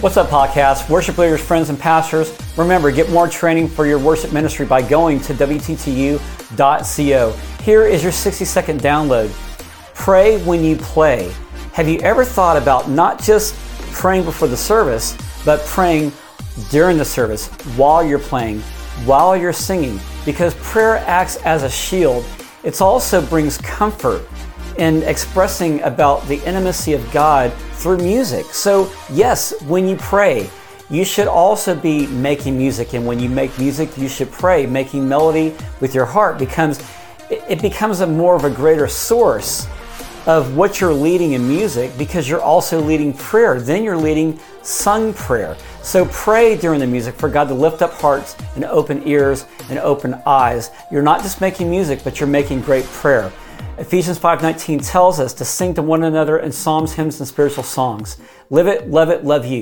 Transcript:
What's up, podcast? Worship leaders, friends, and pastors. Remember, get more training for your worship ministry by going to WTTU.co. Here is your 60 second download. Pray when you play. Have you ever thought about not just praying before the service, but praying during the service, while you're playing, while you're singing? Because prayer acts as a shield. It also brings comfort in expressing about the intimacy of God through music. So, yes, when you pray, you should also be making music. And when you make music, you should pray. Making melody with your heart becomes it becomes a more of a greater source of what you're leading in music because you're also leading prayer. Then you're leading sung prayer. So pray during the music for God to lift up hearts and open ears and open eyes. You're not just making music, but you're making great prayer. Ephesians 5:19 tells us to sing to one another in psalms, hymns, and spiritual songs. Live it, love it, love you.